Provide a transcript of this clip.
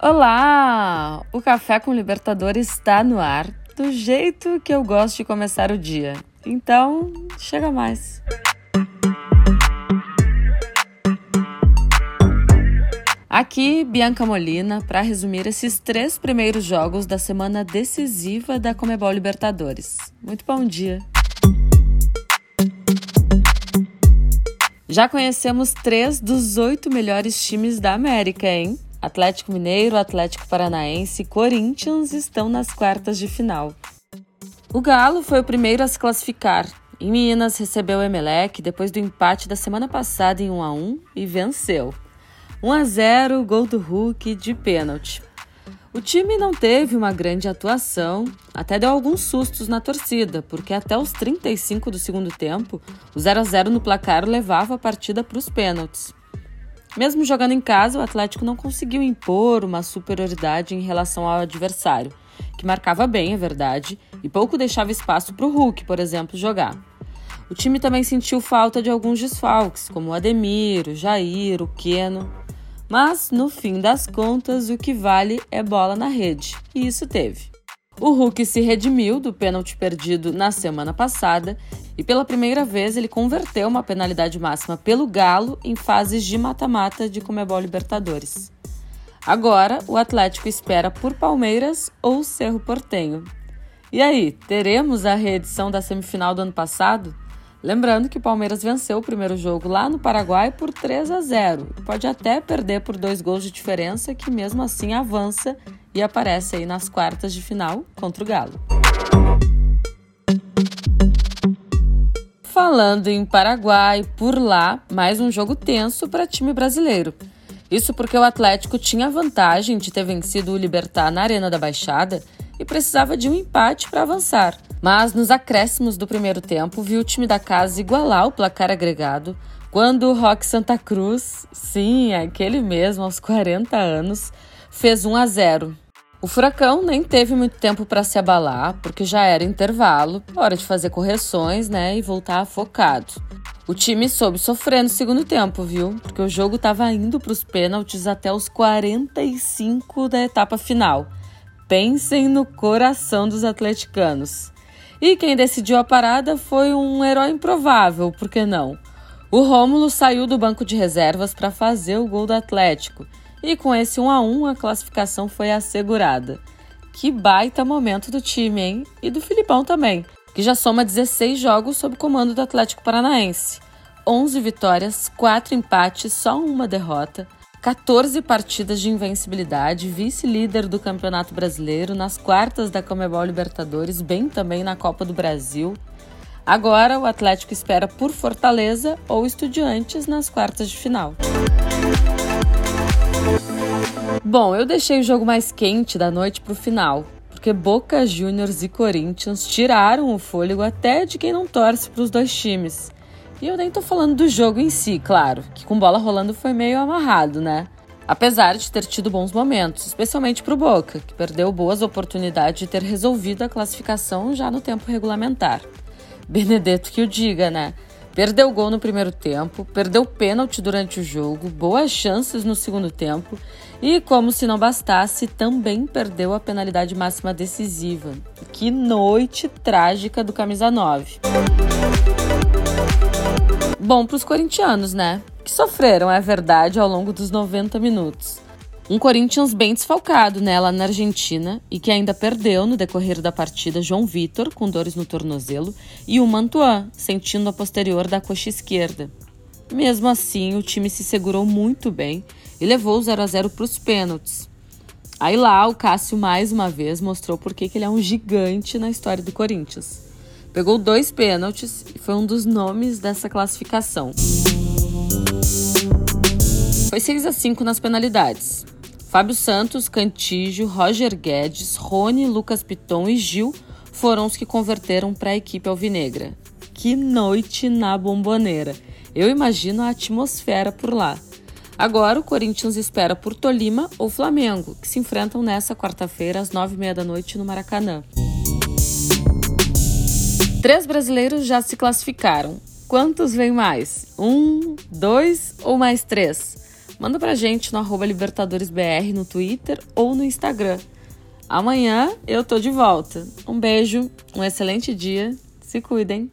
Olá! O Café com Libertadores está no ar, do jeito que eu gosto de começar o dia. Então, chega mais. Aqui, Bianca Molina, para resumir esses três primeiros jogos da semana decisiva da Comebol Libertadores. Muito bom dia! Já conhecemos três dos oito melhores times da América, hein? Atlético Mineiro, Atlético Paranaense e Corinthians estão nas quartas de final. O Galo foi o primeiro a se classificar. Em Minas, recebeu o Emelec depois do empate da semana passada em 1 a 1 e venceu. 1 a 0, gol do Hulk de pênalti. O time não teve uma grande atuação, até deu alguns sustos na torcida, porque até os 35 do segundo tempo, o 0 a 0 no placar levava a partida para os pênaltis. Mesmo jogando em casa, o Atlético não conseguiu impor uma superioridade em relação ao adversário, que marcava bem, é verdade, e pouco deixava espaço para o Hulk, por exemplo, jogar. O time também sentiu falta de alguns desfalques, como o Ademir, o Jair, o Queno. Mas, no fim das contas, o que vale é bola na rede, e isso teve. O Hulk se redimiu do pênalti perdido na semana passada e pela primeira vez ele converteu uma penalidade máxima pelo Galo em fases de mata-mata de Comebol Libertadores. Agora, o Atlético espera por Palmeiras ou Cerro Portenho. E aí, teremos a reedição da semifinal do ano passado? Lembrando que o Palmeiras venceu o primeiro jogo lá no Paraguai por 3 a 0. Pode até perder por dois gols de diferença, que mesmo assim avança e aparece aí nas quartas de final contra o Galo. Falando em Paraguai, por lá, mais um jogo tenso para time brasileiro. Isso porque o Atlético tinha a vantagem de ter vencido o Libertar na Arena da Baixada e precisava de um empate para avançar. Mas nos acréscimos do primeiro tempo, viu o time da casa igualar o placar agregado quando o Rock Santa Cruz, sim, aquele mesmo aos 40 anos, fez 1 a 0. O furacão nem teve muito tempo para se abalar, porque já era intervalo, hora de fazer correções, né, e voltar focado. O time soube sofrer no segundo tempo, viu? Porque o jogo estava indo para os pênaltis até os 45 da etapa final. Pensem no coração dos atleticanos. E quem decidiu a parada foi um herói improvável, por que não? O Rômulo saiu do banco de reservas para fazer o gol do Atlético. E com esse 1 a 1 a classificação foi assegurada. Que baita momento do time, hein? E do Filipão também, que já soma 16 jogos sob comando do Atlético Paranaense. 11 vitórias, 4 empates, só uma derrota. 14 partidas de invencibilidade, vice-líder do Campeonato Brasileiro, nas quartas da Comebol Libertadores, bem também na Copa do Brasil. Agora o Atlético espera por Fortaleza ou Estudiantes nas quartas de final. Bom, eu deixei o jogo mais quente da noite para o final, porque Boca Juniors e Corinthians tiraram o fôlego até de quem não torce para os dois times. E eu nem tô falando do jogo em si, claro, que com bola rolando foi meio amarrado, né? Apesar de ter tido bons momentos, especialmente para o Boca, que perdeu boas oportunidades de ter resolvido a classificação já no tempo regulamentar. Benedetto que o diga, né? Perdeu gol no primeiro tempo, perdeu pênalti durante o jogo, boas chances no segundo tempo e, como se não bastasse, também perdeu a penalidade máxima decisiva. Que noite trágica do camisa 9. Bom para os corintianos, né? Que sofreram, é verdade, ao longo dos 90 minutos. Um Corinthians bem desfalcado nela né, na Argentina e que ainda perdeu no decorrer da partida João Vitor, com dores no tornozelo, e o Mantuan, sentindo a posterior da coxa esquerda. Mesmo assim, o time se segurou muito bem e levou o 0 a 0 para os pênaltis. Aí lá, o Cássio mais uma vez mostrou por que ele é um gigante na história do Corinthians. Pegou dois pênaltis e foi um dos nomes dessa classificação. Foi 6 a 5 nas penalidades. Fábio Santos, Cantígio, Roger Guedes, Rony, Lucas Piton e Gil foram os que converteram para a equipe alvinegra. Que noite na bomboneira! Eu imagino a atmosfera por lá. Agora o Corinthians espera por Tolima ou Flamengo, que se enfrentam nessa quarta-feira às nove e meia da noite no Maracanã. Três brasileiros já se classificaram. quantos vem mais? Um, dois ou mais três? Manda pra gente no arroba LibertadoresBR no Twitter ou no Instagram. Amanhã eu tô de volta. Um beijo, um excelente dia, se cuidem.